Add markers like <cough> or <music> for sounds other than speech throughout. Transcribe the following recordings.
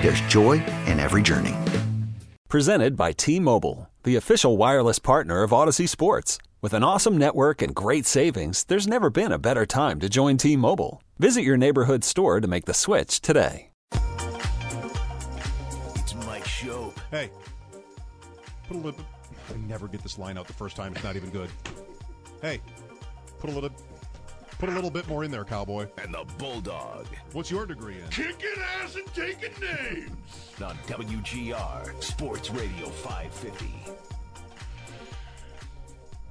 there's joy in every journey. Presented by T Mobile, the official wireless partner of Audacy Sports. With an awesome network and great savings, there's never been a better time to join T Mobile. Visit your neighborhood store to make the switch today. It's Mike Show. Hey, put a little. I never get this line out the first time. It's not even good. Hey, put a little. Put a little bit more in there, cowboy. And the Bulldog. What's your degree in? Kicking ass and taking names. On WGR Sports Radio 550.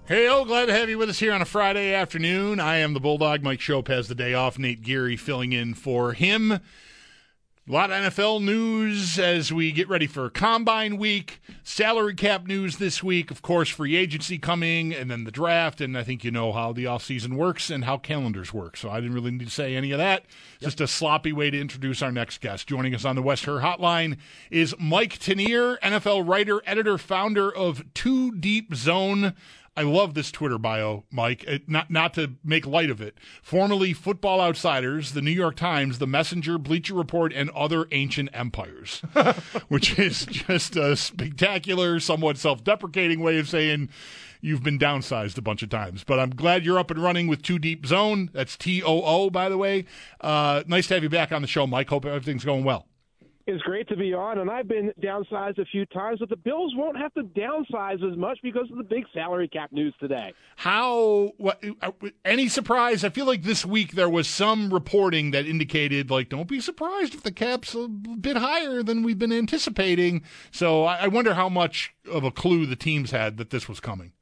Hey, oh, glad to have you with us here on a Friday afternoon. I am the Bulldog. Mike Schopp has the day off. Nate Geary filling in for him. A lot of NFL news as we get ready for Combine Week. Salary cap news this week. Of course, free agency coming, and then the draft. And I think you know how the offseason works and how calendars work. So I didn't really need to say any of that. Yep. Just a sloppy way to introduce our next guest. Joining us on the West Her Hotline is Mike Tanier, NFL writer, editor, founder of Too Deep Zone. I love this Twitter bio, Mike. It, not not to make light of it. Formerly Football Outsiders, the New York Times, the Messenger, Bleacher Report, and other ancient empires, <laughs> which is just a spectacular, somewhat self-deprecating way of saying you've been downsized a bunch of times. But I'm glad you're up and running with Too Deep Zone. That's T O O, by the way. Uh, nice to have you back on the show, Mike. Hope everything's going well. It's great to be on, and I've been downsized a few times, but the Bills won't have to downsize as much because of the big salary cap news today. How? What? Uh, any surprise? I feel like this week there was some reporting that indicated, like, don't be surprised if the cap's a bit higher than we've been anticipating. So I wonder how much of a clue the teams had that this was coming.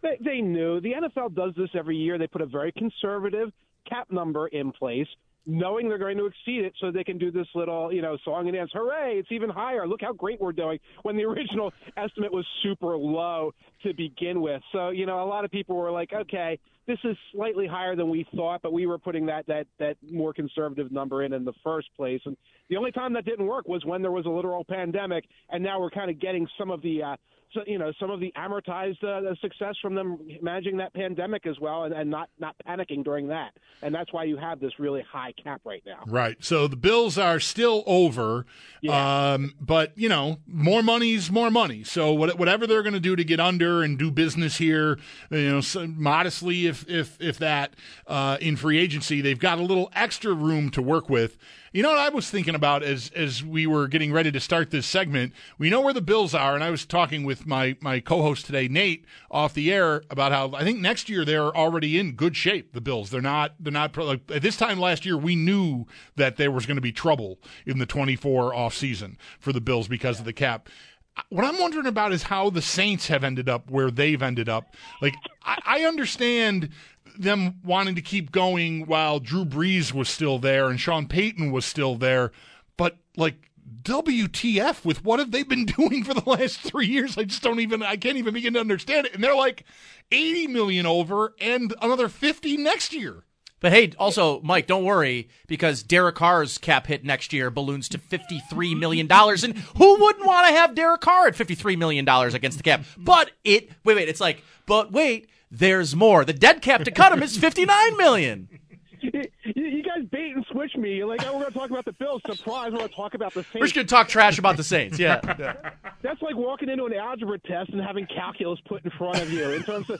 They, they knew. The NFL does this every year. They put a very conservative cap number in place knowing they're going to exceed it so they can do this little, you know, song and dance. Hooray, it's even higher. Look how great we're doing when the <laughs> original estimate was super low to begin with. So, you know, a lot of people were like, okay, this is slightly higher than we thought, but we were putting that that that more conservative number in in the first place. And the only time that didn't work was when there was a literal pandemic, and now we're kind of getting some of the uh, so, you know some of the amortized uh, success from them managing that pandemic as well and, and not not panicking during that and that's why you have this really high cap right now right so the bills are still over yeah. um, but you know more money's more money so whatever they're going to do to get under and do business here you know so modestly if if if that uh, in free agency they've got a little extra room to work with you know what I was thinking about as as we were getting ready to start this segment? We know where the Bills are, and I was talking with my my co-host today, Nate, off the air about how I think next year they're already in good shape. The Bills, they're not they're not like at this time last year we knew that there was going to be trouble in the 24 off season for the Bills because yeah. of the cap what I'm wondering about is how the Saints have ended up where they've ended up. Like, I, I understand them wanting to keep going while Drew Brees was still there and Sean Payton was still there. But like WTF with what have they been <laughs> doing for the last three years? I just don't even I can't even begin to understand it. And they're like 80 million over and another 50 next year. But hey, also, Mike, don't worry because Derek Carr's cap hit next year balloons to $53 million. And who wouldn't want to have Derek Carr at $53 million against the cap? But it, wait, wait, it's like, but wait, there's more. The dead cap to cut him is 59 million. You, you guys bait and switch me. Like, oh, we're going to talk about the Bills. Surprise, we're going to talk about the Saints. We're just gonna talk trash about the Saints. Yeah. <laughs> yeah. Like walking into an algebra test and having calculus put in front of you in terms of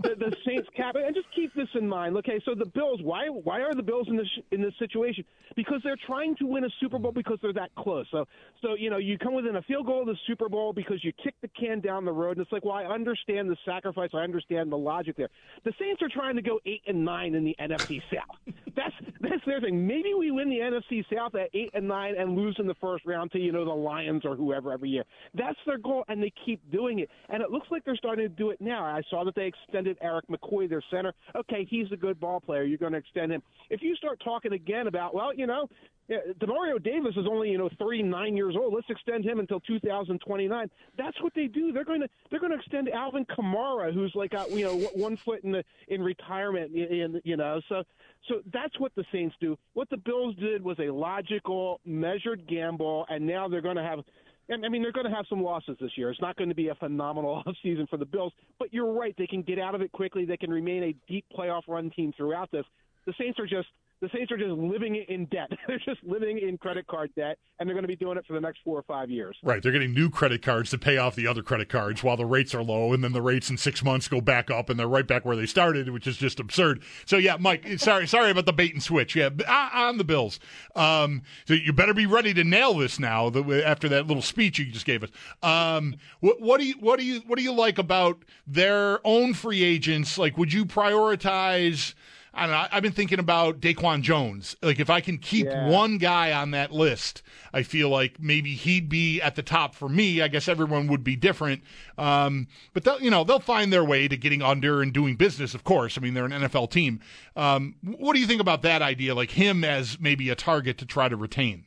the, the Saints cap. And just keep this in mind. Okay, so the Bills. Why why are the Bills in this in this situation? Because they're trying to win a Super Bowl because they're that close. So so you know you come within a field goal of the Super Bowl because you kick the can down the road. And it's like, well, I understand the sacrifice. I understand the logic there. The Saints are trying to go eight and nine in the NFC South. That's that's their thing. Maybe we win the NFC South at eight and nine and lose in the first round to you know the Lions or whoever every year. That's their goal, and they keep doing it. And it looks like they're starting to do it now. I saw that they extended Erik McCoy, their center. Okay, he's a good ball player. You're going to extend him. If you start talking again about, well, you know, Demario Davis is only you know 39 years old. Let's extend him until 2029. That's what they do. They're going to they're going to extend Alvin Kamara, who's like a, you know one foot in the in retirement. In you know so so that's what the Saints do. What the Bills did was a logical, measured gamble, and now they're going to have. I mean, they're going to have some losses this year. It's not going to be a phenomenal <laughs> offseason for the Bills, but you're right. They can get out of it quickly. They can remain a deep playoff run team throughout this. The Saints are just the Saints are just living in debt. <laughs> they're just living in credit card debt, and they're going to be doing it for the next four or five years. Right. They're getting new credit cards to pay off the other credit cards while the rates are low, and then the rates in six months go back up, and they're right back where they started, which is just absurd. So yeah, Mike, <laughs> sorry, sorry about the bait and switch. Yeah, on the Bills. Um, so you better be ready to nail this now. after that little speech you just gave us. Um, what, what do you what do you what do you like about their own free agents? Like, would you prioritize? I don't know. I've been thinking about Daquan Jones. Like, if I can keep yeah. one guy on that list, I feel like maybe he'd be at the top for me. I guess everyone would be different. Um, but they'll, you know, they'll find their way to getting under and doing business. Of course, I mean they're an NFL team. Um, what do you think about that idea? Like him as maybe a target to try to retain.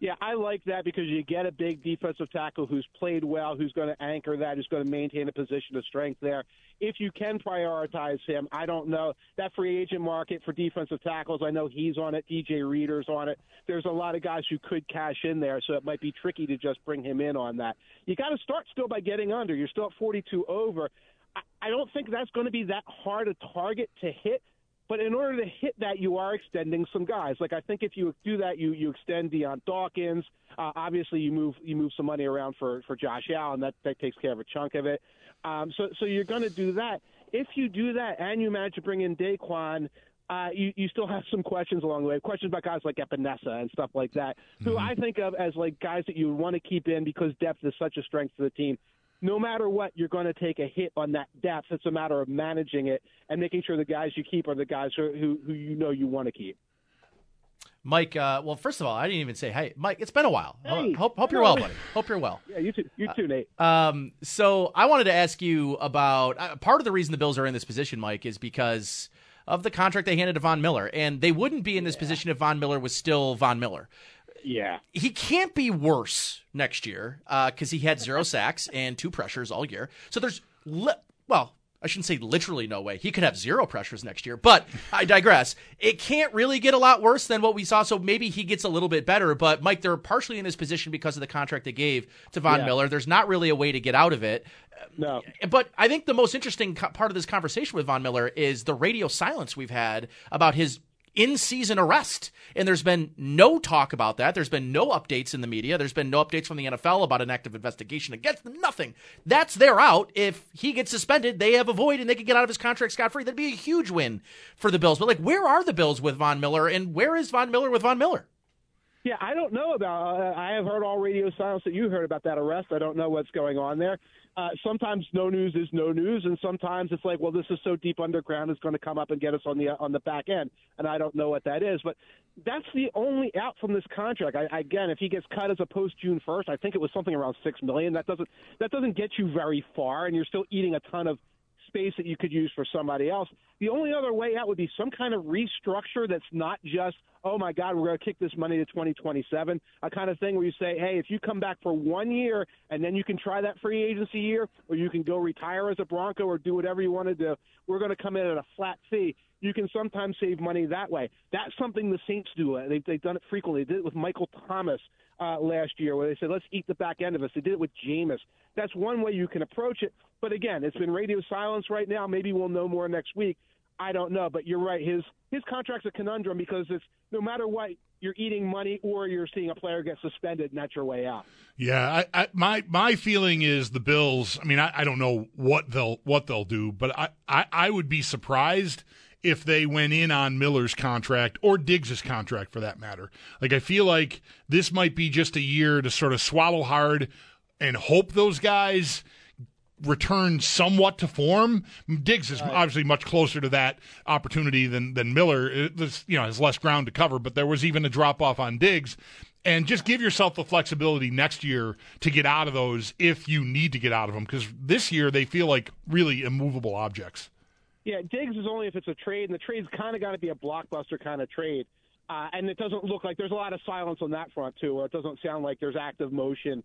Yeah, I like that because you get a big defensive tackle who's played well, who's going to anchor that, who's going to maintain a position of strength there. If you can prioritize him, I don't know. That free agent market for defensive tackles, I know he's on it, DJ Reader's on it. There's a lot of guys who could cash in there, so it might be tricky to just bring him in on that. You got to start still by getting under. You're still at 42 over. I don't think that's going to be that hard a target to hit but in order to hit that, you are extending some guys. Like I think if you do that, you you extend Dion Dawkins. Uh, obviously, you move you move some money around for for Josh Allen. That that takes care of a chunk of it. Um, so so you're going to do that. If you do that and you manage to bring in Daquan, uh, you, you still have some questions along the way. Questions about guys like Epenesa and stuff like that, who mm-hmm. I think of as like guys that you want to keep in because depth is such a strength for the team no matter what, you're going to take a hit on that depth. It's a matter of managing it and making sure the guys you keep are the guys who who, who you know you want to keep. Mike, uh, well, first of all, I didn't even say, hey, Mike, it's been a while. Hey, hope, hope you're well, buddy. Hope you're well. Yeah, you too, you too Nate. Uh, um, so I wanted to ask you about uh, part of the reason the Bills are in this position, Mike, is because of the contract they handed to Von Miller. And they wouldn't be in this yeah. position if Von Miller was still Von Miller. Yeah. He can't be worse next year because uh, he had zero sacks and two pressures all year. So there's, li- well, I shouldn't say literally no way. He could have zero pressures next year, but I digress. It can't really get a lot worse than what we saw. So maybe he gets a little bit better. But Mike, they're partially in this position because of the contract they gave to Von yeah. Miller. There's not really a way to get out of it. No. But I think the most interesting part of this conversation with Von Miller is the radio silence we've had about his in season arrest. And there's been no talk about that. There's been no updates in the media. There's been no updates from the NFL about an active investigation against them. Nothing. That's their out. If he gets suspended, they have a void and they can get out of his contract scot free. That'd be a huge win for the Bills. But, like, where are the Bills with Von Miller and where is Von Miller with Von Miller? Yeah, I don't know about. Uh, I have heard all radio silence that you heard about that arrest. I don't know what's going on there uh, sometimes no news is no news, and sometimes it's like, well, this is so deep underground, it's going to come up and get us on the on the back end, and I don't know what that is. But that's the only out from this contract. I, again, if he gets cut as a post June first, I think it was something around six million. That doesn't that doesn't get you very far, and you're still eating a ton of space that you could use for somebody else. The only other way out would be some kind of restructure that's not just, oh my God, we're going to kick this money to 2027, a kind of thing where you say, hey, if you come back for one year and then you can try that free agency year, or you can go retire as a Bronco or do whatever you want to do, we're going to come in at a flat fee. You can sometimes save money that way. That's something the Saints do. They've, they've done it frequently. They did it with Michael Thomas uh, last year, where they said, let's eat the back end of us. They did it with Jameis. That's one way you can approach it. But again, it's been radio silence right now. Maybe we'll know more next week. I don't know, but you're right. His his contract's a conundrum because it's no matter what, you're eating money or you're seeing a player get suspended, and that's your way out. Yeah, I, I, my my feeling is the Bills. I mean, I, I don't know what they'll what they'll do, but I, I, I would be surprised if they went in on Miller's contract or Diggs's contract for that matter. Like I feel like this might be just a year to sort of swallow hard and hope those guys return somewhat to form. Diggs is obviously much closer to that opportunity than than Miller. This you know has less ground to cover, but there was even a drop off on Diggs. And just give yourself the flexibility next year to get out of those if you need to get out of them, because this year they feel like really immovable objects. Yeah, Diggs is only if it's a trade, and the trade's kind of got to be a blockbuster kind of trade. Uh, and it doesn't look like there's a lot of silence on that front too, or it doesn't sound like there's active motion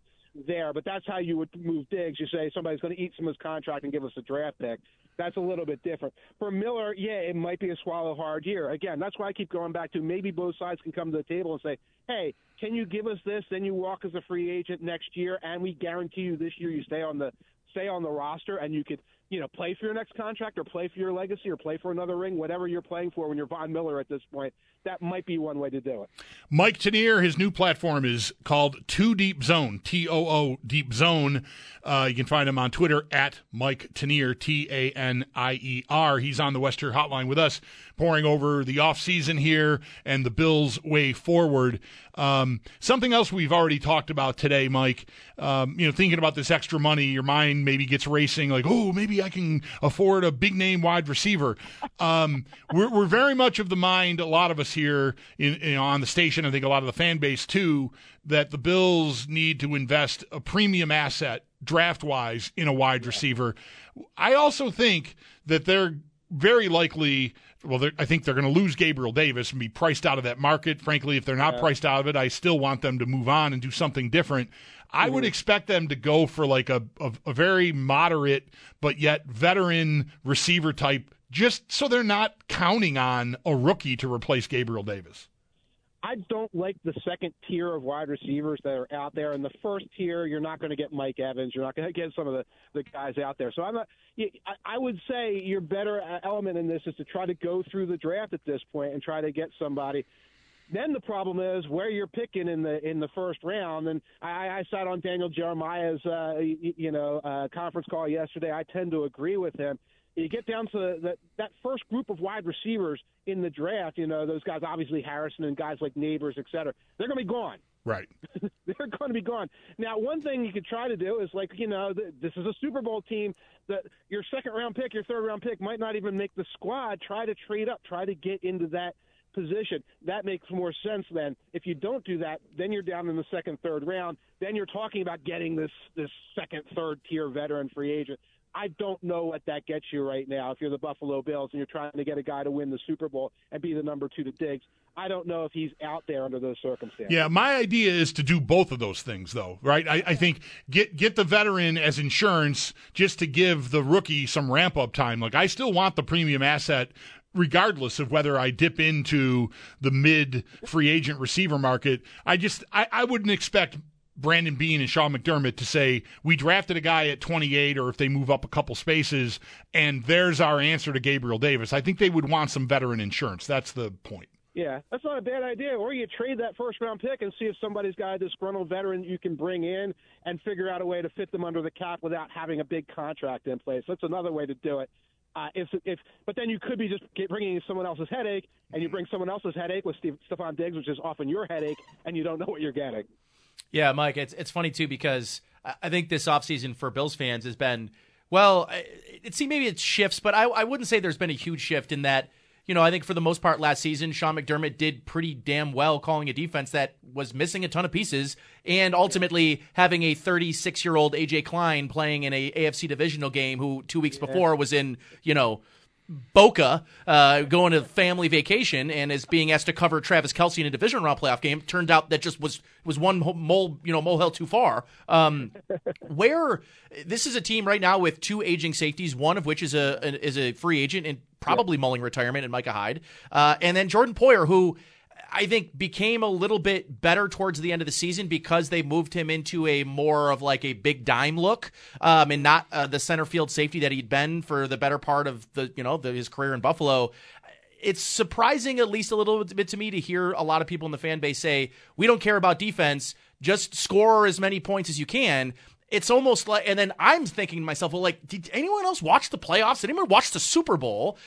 there. But that's how you would move Diggs. You say somebody's going to eat some of his contract and give us a draft pick. That's a little bit different. For Miller, yeah, it might be a swallow hard year. Again, that's why I keep going back to maybe both sides can come to the table and say, hey, can you give us this? Then you walk as a free agent next year, and we guarantee you this year you stay on the stay on the roster, and you could you know, play for your next contract or play for your legacy or play for another ring, whatever you're playing for when you're Von Miller at this point. That might be one way to do it. Mike Tanier, his new platform is called Too Deep Zone, T O O Deep Zone. Uh, you can find him on Twitter at Mike Tanier, T A N I E R. He's on the Western Hotline with us, pouring over the offseason here and the Bills' way forward. Um, something else we've already talked about today, Mike. Um, you know, thinking about this extra money, your mind maybe gets racing, like, oh, maybe I can afford a big name wide receiver. Um, we're, we're very much of the mind, a lot of us here in, in, on the station, I think a lot of the fan base too, that the Bills need to invest a premium asset draft wise in a wide receiver. I also think that they're very likely. Well, I think they're going to lose Gabriel Davis and be priced out of that market. Frankly, if they're not yeah. priced out of it, I still want them to move on and do something different. I would mm-hmm. expect them to go for like a, a, a very moderate but yet veteran receiver type, just so they're not counting on a rookie to replace Gabriel Davis. I don't like the second tier of wide receivers that are out there. In the first tier, you're not going to get Mike Evans. You're not going to get some of the, the guys out there. So I'm not. I would say your better element in this is to try to go through the draft at this point and try to get somebody then the problem is where you're picking in the in the first round. And I, I sat on Daniel Jeremiah's uh, you know uh, conference call yesterday. I tend to agree with him. You get down to that that first group of wide receivers in the draft. You know those guys, obviously Harrison and guys like Nabers, et cetera. They're going to be gone. Right. <laughs> They're going to be gone. Now, one thing you could try to do is like, you know, this is a Super Bowl team. That your second round pick, your third round pick might not even make the squad. Try to trade up. Try to get into that position. That makes more sense then. If you don't do that, then you're down in the second, third round. Then you're talking about getting this this second, third tier veteran free agent. I don't know what that gets you right now. If you're the Buffalo Bills and you're trying to get a guy to win the Super Bowl and be the number two to Diggs, I don't know if he's out there under those circumstances. Yeah, my idea is to do both of those things, though, right? I, I think get get the veteran as insurance just to give the rookie some ramp up time. Like I still want the premium asset regardless of whether I dip into the mid free agent receiver market. I just I, I wouldn't expect Brandon Beane and Sean McDermott to say we drafted a guy at 28 or if they move up a couple spaces and there's our answer to Gabriel Davis. I think they would want some veteran insurance. That's the point. Yeah, that's not a bad idea. Or you trade that first round pick and see if somebody's got a disgruntled veteran you can bring in and figure out a way to fit them under the cap without having a big contract in place. That's another way to do it. Uh, if if but then you could be just bringing someone else's headache, and you bring someone else's headache with Steve, Stefon Diggs, which is often your headache, and you don't know what you're getting. Yeah, Mike, it's it's funny too because I think this offseason for Bills fans has been well. It seems maybe it shifts, but I, I wouldn't say there's been a huge shift in that you know, I think for the most part last season, Sean McDermott did pretty damn well calling a defense that was missing a ton of pieces and ultimately having a 36 year old AJ Klein playing in a AFC divisional game who two weeks yeah. before was in, you know, Boca uh, going to family vacation and is being asked to cover Travis Kelce in a division round playoff game. Turned out that just was was one mole you know molehill too far. Um, <laughs> where this is a team right now with two aging safeties, one of which is a, a is a free agent and probably mulling retirement, and Micah Hyde, uh, and then Jordan Poyer who I think became a little bit better towards the end of the season because they moved him into a more of like a big dime look, um, and not uh, the center field safety that he'd been for the better part of the you know the, his career in Buffalo. It's surprising, at least a little bit to me, to hear a lot of people in the fan base say we don't care about defense, just score as many points as you can it's almost like, and then I'm thinking to myself, well, like, did anyone else watch the playoffs? Did anyone watch the Super Bowl?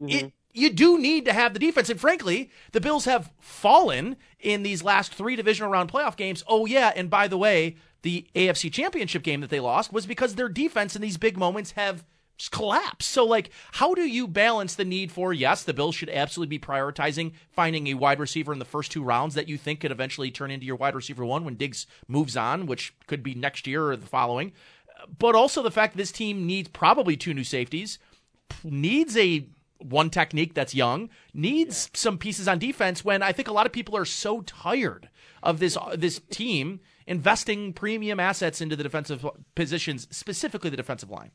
Mm-hmm. It, you do need to have the defense. And frankly, the Bills have fallen in these last three divisional round playoff games. Oh, yeah. And by the way, the AFC championship game that they lost was because their defense in these big moments have collapse. So, like, how do you balance the need for, yes, the Bills should absolutely be prioritizing finding a wide receiver in the first two rounds that you think could eventually turn into your wide receiver one when Diggs moves on, which could be next year or the following. But also the fact that this team needs probably two new safeties, needs a one technique that's young, needs yeah. some pieces on defense when I think a lot of people are so tired of this uh, this team investing premium assets into the defensive positions, specifically the defensive line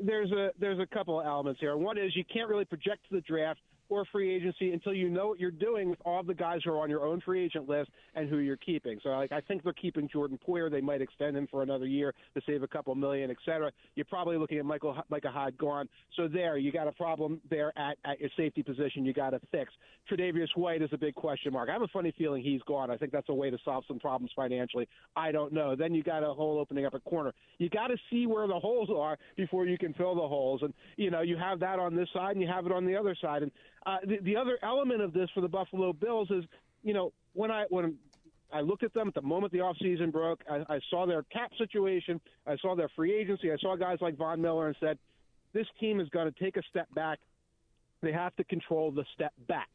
there's a there's a couple of elements here. One is you can't really project the draft or free agency until you know what you're doing with all the guys who are on your own free agent list and who you're keeping. So, like, I think they're keeping Jordan Poyer. They might extend him for another year to save a couple million, et cetera. You're probably looking at Michael Micah Hyde gone. So there, you got a problem there at, at your safety position. You got to fix. Tre'Davious White is a big question mark. I have a funny feeling he's gone. I think that's a way to solve some problems financially. I don't know. Then you got a hole opening up a corner. You got to see where the holes are before you can fill the holes. And you know, you have that on this side and you have it on the other side. And uh, the, the other element of this for the Buffalo Bills is, you know, when I when I looked at them at the moment the offseason broke, I, I saw their cap situation, I saw their free agency, I saw guys like Von Miller, and said, this team is going to take a step back. They have to control the step back.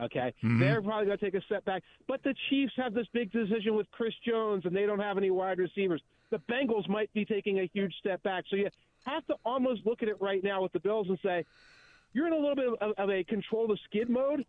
Okay, mm-hmm. they're probably going to take a step back. But the Chiefs have this big decision with Chris Jones, and they don't have any wide receivers. The Bengals might be taking a huge step back. So you have to almost look at it right now with the Bills and say, you're in a little bit of, of a control the skid mode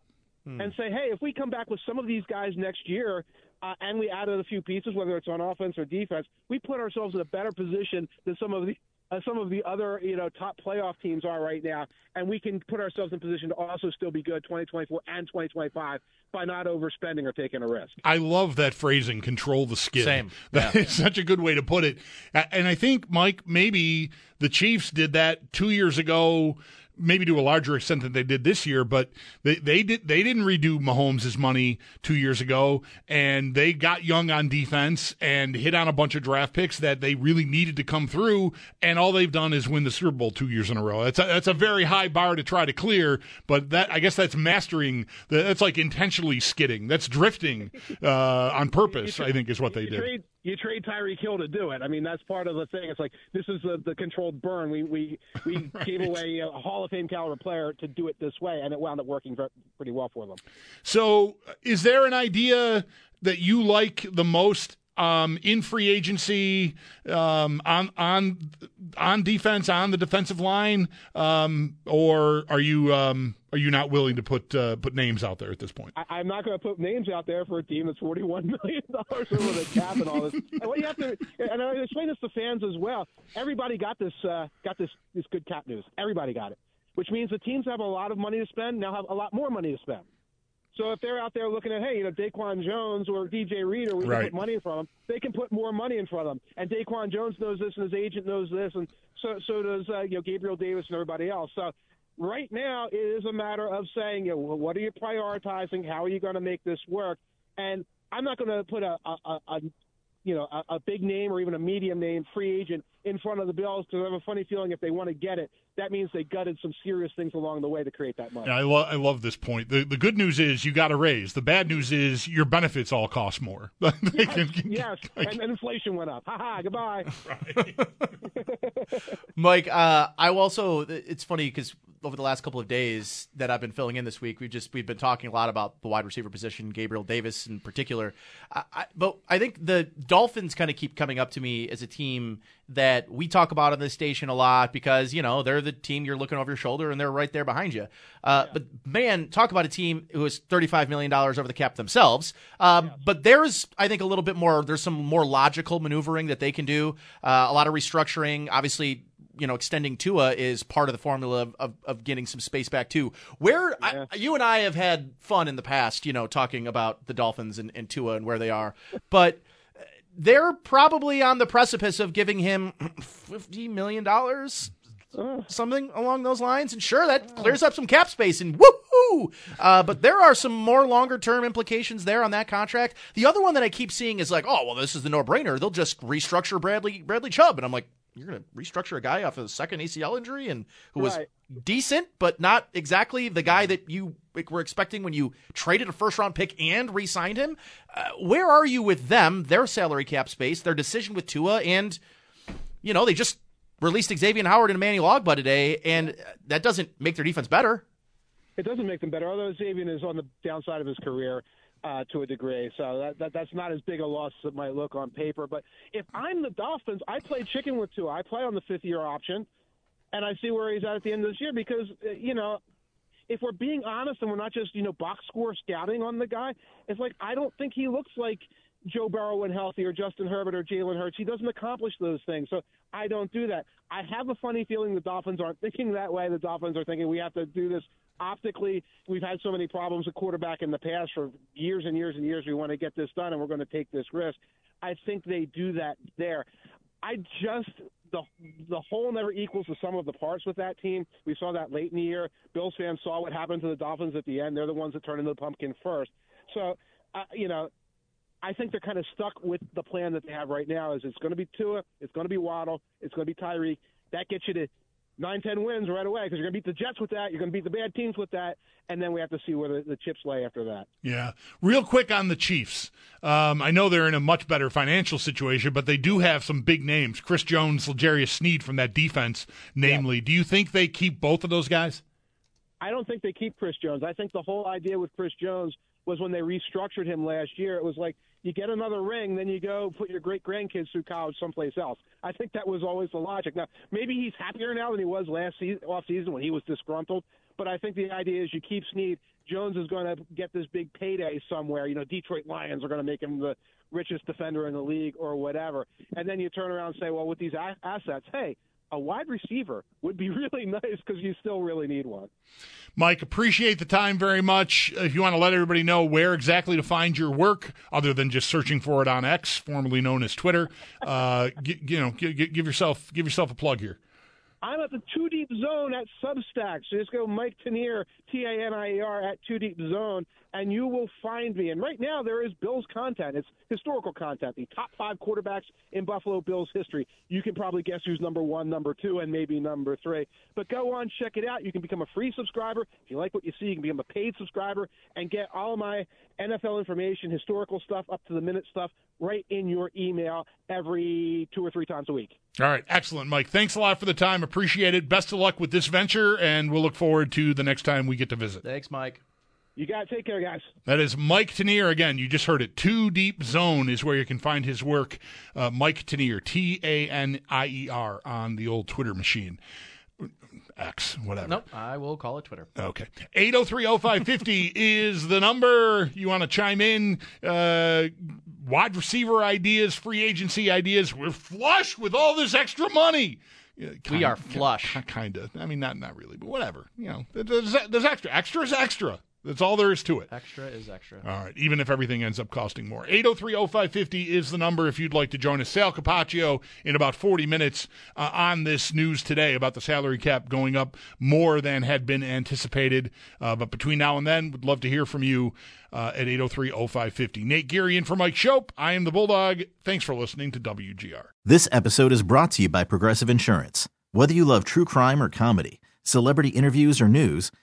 hmm. and say, hey, if we come back with some of these guys next year uh, and we added a few pieces, whether it's on offense or defense, we put ourselves in a better position than some of the uh, some of the other you know top playoff teams are right now, and we can put ourselves in position to also still be good 2024 and 2025 by not overspending or taking a risk. I love that phrasing, control the skid. Same. <laughs> That yeah. is such a good way to put it. And I think Mike, maybe the Chiefs did that two years ago maybe to a larger extent than they did this year, but they, they did they didn't redo Mahomes' money two years ago, and they got young on defense and hit on a bunch of draft picks that they really needed to come through, and all they've done is win the Super Bowl two years in a row. That's a, that's a very high bar to try to clear, but that I guess that's mastering. That's like intentionally skidding. That's drifting uh, on purpose. I think is what they did you trade Tyreek Hill to do it. I mean, that's part of the thing. It's like this is the, the controlled burn. We we we <laughs> right. gave away a Hall of Fame caliber player to do it this way, and it wound up working pretty well for them. So, is there an idea that you like the most um, in free agency um, on on on defense on the defensive line, um, or are you um, are you not willing to put uh, put names out there at this point? I, am not going to put names out there for a team that's forty one <laughs> million dollars over the cap and all this. and what you have to, and I explain this to fans as well. Everybody got this uh, got this this good cap news. Everybody got it, which means the teams have a lot of money to spend now have a lot more money to spend. So if they're out there looking at, hey, you know, Daquan Jones or DJ Reader, we right. can put money in front of them. They can put more money in front of them. And Daquan Jones knows this, and his agent knows this, and so so does uh, you know Gabriel Davis and everybody else. So right now, it is a matter of saying, you know, what are you prioritizing? How are you going to make this work? And I'm not going to put a, a, a you know, a, a, big name or even a medium name free agent in front of the Bills because I have a funny feeling if they want to get it, that means they gutted some serious things along the way to create that money. Yeah, I, lo- I love this point. The, the good news is you got to raise. The bad news is your benefits all cost more. <laughs> yes, can, can, yes. and, <laughs> and, inflation went up. Ha ha, goodbye. <laughs> Mike, uh, I also, it's funny because over the last couple of days that I've been filling in this week, we've just we've been talking a lot about the wide receiver position, Gabriel Davis in particular. I, I, but I think the Dolphins kind of keep coming up to me as a team that we talk about on this station a lot because you know they're the team you're looking over your shoulder and they're right there behind you. Uh, yeah. But man, talk about a team who is 35 million dollars over the cap themselves. Um, yeah. But there's I think a little bit more. There's some more logical maneuvering that they can do. Uh, a lot of restructuring, obviously you know extending Tua is part of the formula of, of, of getting some space back too. Where I, you and I have had fun in the past, you know, talking about the Dolphins and, and Tua and where they are, but they're probably on the precipice of giving him <clears throat> fifty million dollars something along those lines. And sure, that clears up some cap space and woohoo! Uh, but there are some more longer term implications there on that contract. The other one that I keep seeing is like, oh well, this is the no brainer. They'll just restructure Bradley Bradley Chubb, and I'm like. You're going to restructure a guy off of a second ACL injury and who was Right. decent, but not exactly the guy that you were expecting when you traded a first round pick and re signed him. Uh, where are you with them, their salary cap space, their decision with Tua, and, you know, they just released Xavier Howard and Emmanuel Ogbah today, and that doesn't make their defense better. It doesn't make them better, although Xavier is on the downside of his career uh, to a degree. So that, that that's not as big a loss as it might look on paper. But if I'm the Dolphins, I play chicken with Tua. I play on the fifth year option, and I see where he's at at the end of this year because uh, you know. If we're being honest and we're not just, you know, box score scouting on the guy, it's like I don't think he looks like Joe Burrow when healthy or Justin Herbert or Jalen Hurts. He doesn't accomplish those things. So I don't do that. I have a funny feeling the Dolphins aren't thinking that way. The Dolphins are thinking we have to do this optically. We've had so many problems with quarterback in the past for years and years and years. We want to get this done and we're going to take this risk. I think they do that there. I just the the whole never equals the sum of the parts with that team. We saw that late in the year. Bills fans saw what happened to the Dolphins at the end. They're the ones that turned into the pumpkin first. So, uh, you know, I think they're kind of stuck with the plan that they have right now. Is it's going to be Tua, it's going to be Waddle, it's going to be Tyreek. That gets you to nine, ten wins right away because you're going to beat the Jets with that. You're going to beat the bad teams with that, and then we have to see where the, the chips lay after that. Yeah. Real quick on the Chiefs. Um, I know they're in a much better financial situation, but they do have some big names. Chris Jones, L'Jarius Sneed from that defense, namely. Do you think they keep both of those guys? I don't think they keep Chris Jones. I think the whole idea with Chris Jones was when they restructured him last year. It was like you get another ring, then you go put your great grandkids through college someplace else. I think that was always the logic. Now maybe he's happier now than he was last season, off season when he was disgruntled. But I think the idea is you keep Sneed. Jones is going to get this big payday somewhere. You know, Detroit Lions are going to make him the richest defender in the league or whatever. And then you turn around and say, well, with these assets, hey, a wide receiver would be <laughs> really nice because you still really need one. Mike, appreciate the time very much. If you want to let everybody know where exactly to find your work, other than just searching for it on X, formerly known as Twitter, uh, <laughs> g- you know, g- give yourself give yourself a plug here. I'm at the Too Deep Zone at Substack. So just go Mike Tanier, T A N I E R, at Too Deep Zone, and you will find me. And right now there is Bills content. It's historical content. The top five quarterbacks in Buffalo Bills history. You can probably guess who's number one, number two, and maybe number three. But go on, check it out. You can become a free subscriber. If you like what you see, you can become a paid subscriber and get all of my NFL information, historical stuff, up to the minute stuff right in your email every two or three times a week. All right, excellent, Mike. Thanks a lot for the time. Appreciate it. Best of luck with this venture, and we'll look forward to the next time we get to visit. Thanks, Mike. You got to take care, guys. That is Mike Tanier. Again, you just heard it. Too Deep Zone is where you can find his work. Uh, Mike Tanier, T A N I E R, on the old Twitter machine. X, whatever. Nope, I will call it Twitter. Okay. 8030550 <laughs> is the number. You want to chime in? Uh, wide receiver ideas, free agency ideas. We're flush with all this extra money. Yeah, We are flush. Kind of. I mean, not not really, but whatever. You know, there's, there's extra. Extra is extra. That's all there is to it. Extra is extra. All right, even if everything ends up costing more. 803-0550 is the number if you'd like to join us. Sal Capaccio in about 40 minutes uh, on this news today about the salary cap going up more than had been anticipated. Uh, but between now and then, would love to hear from you uh, at 803-0550. Nate Geary in for Mike Schopp. I am the Bulldog. Thanks for listening to WGR. This episode is brought to you by Progressive Insurance. Whether you love true crime or comedy, celebrity interviews or news,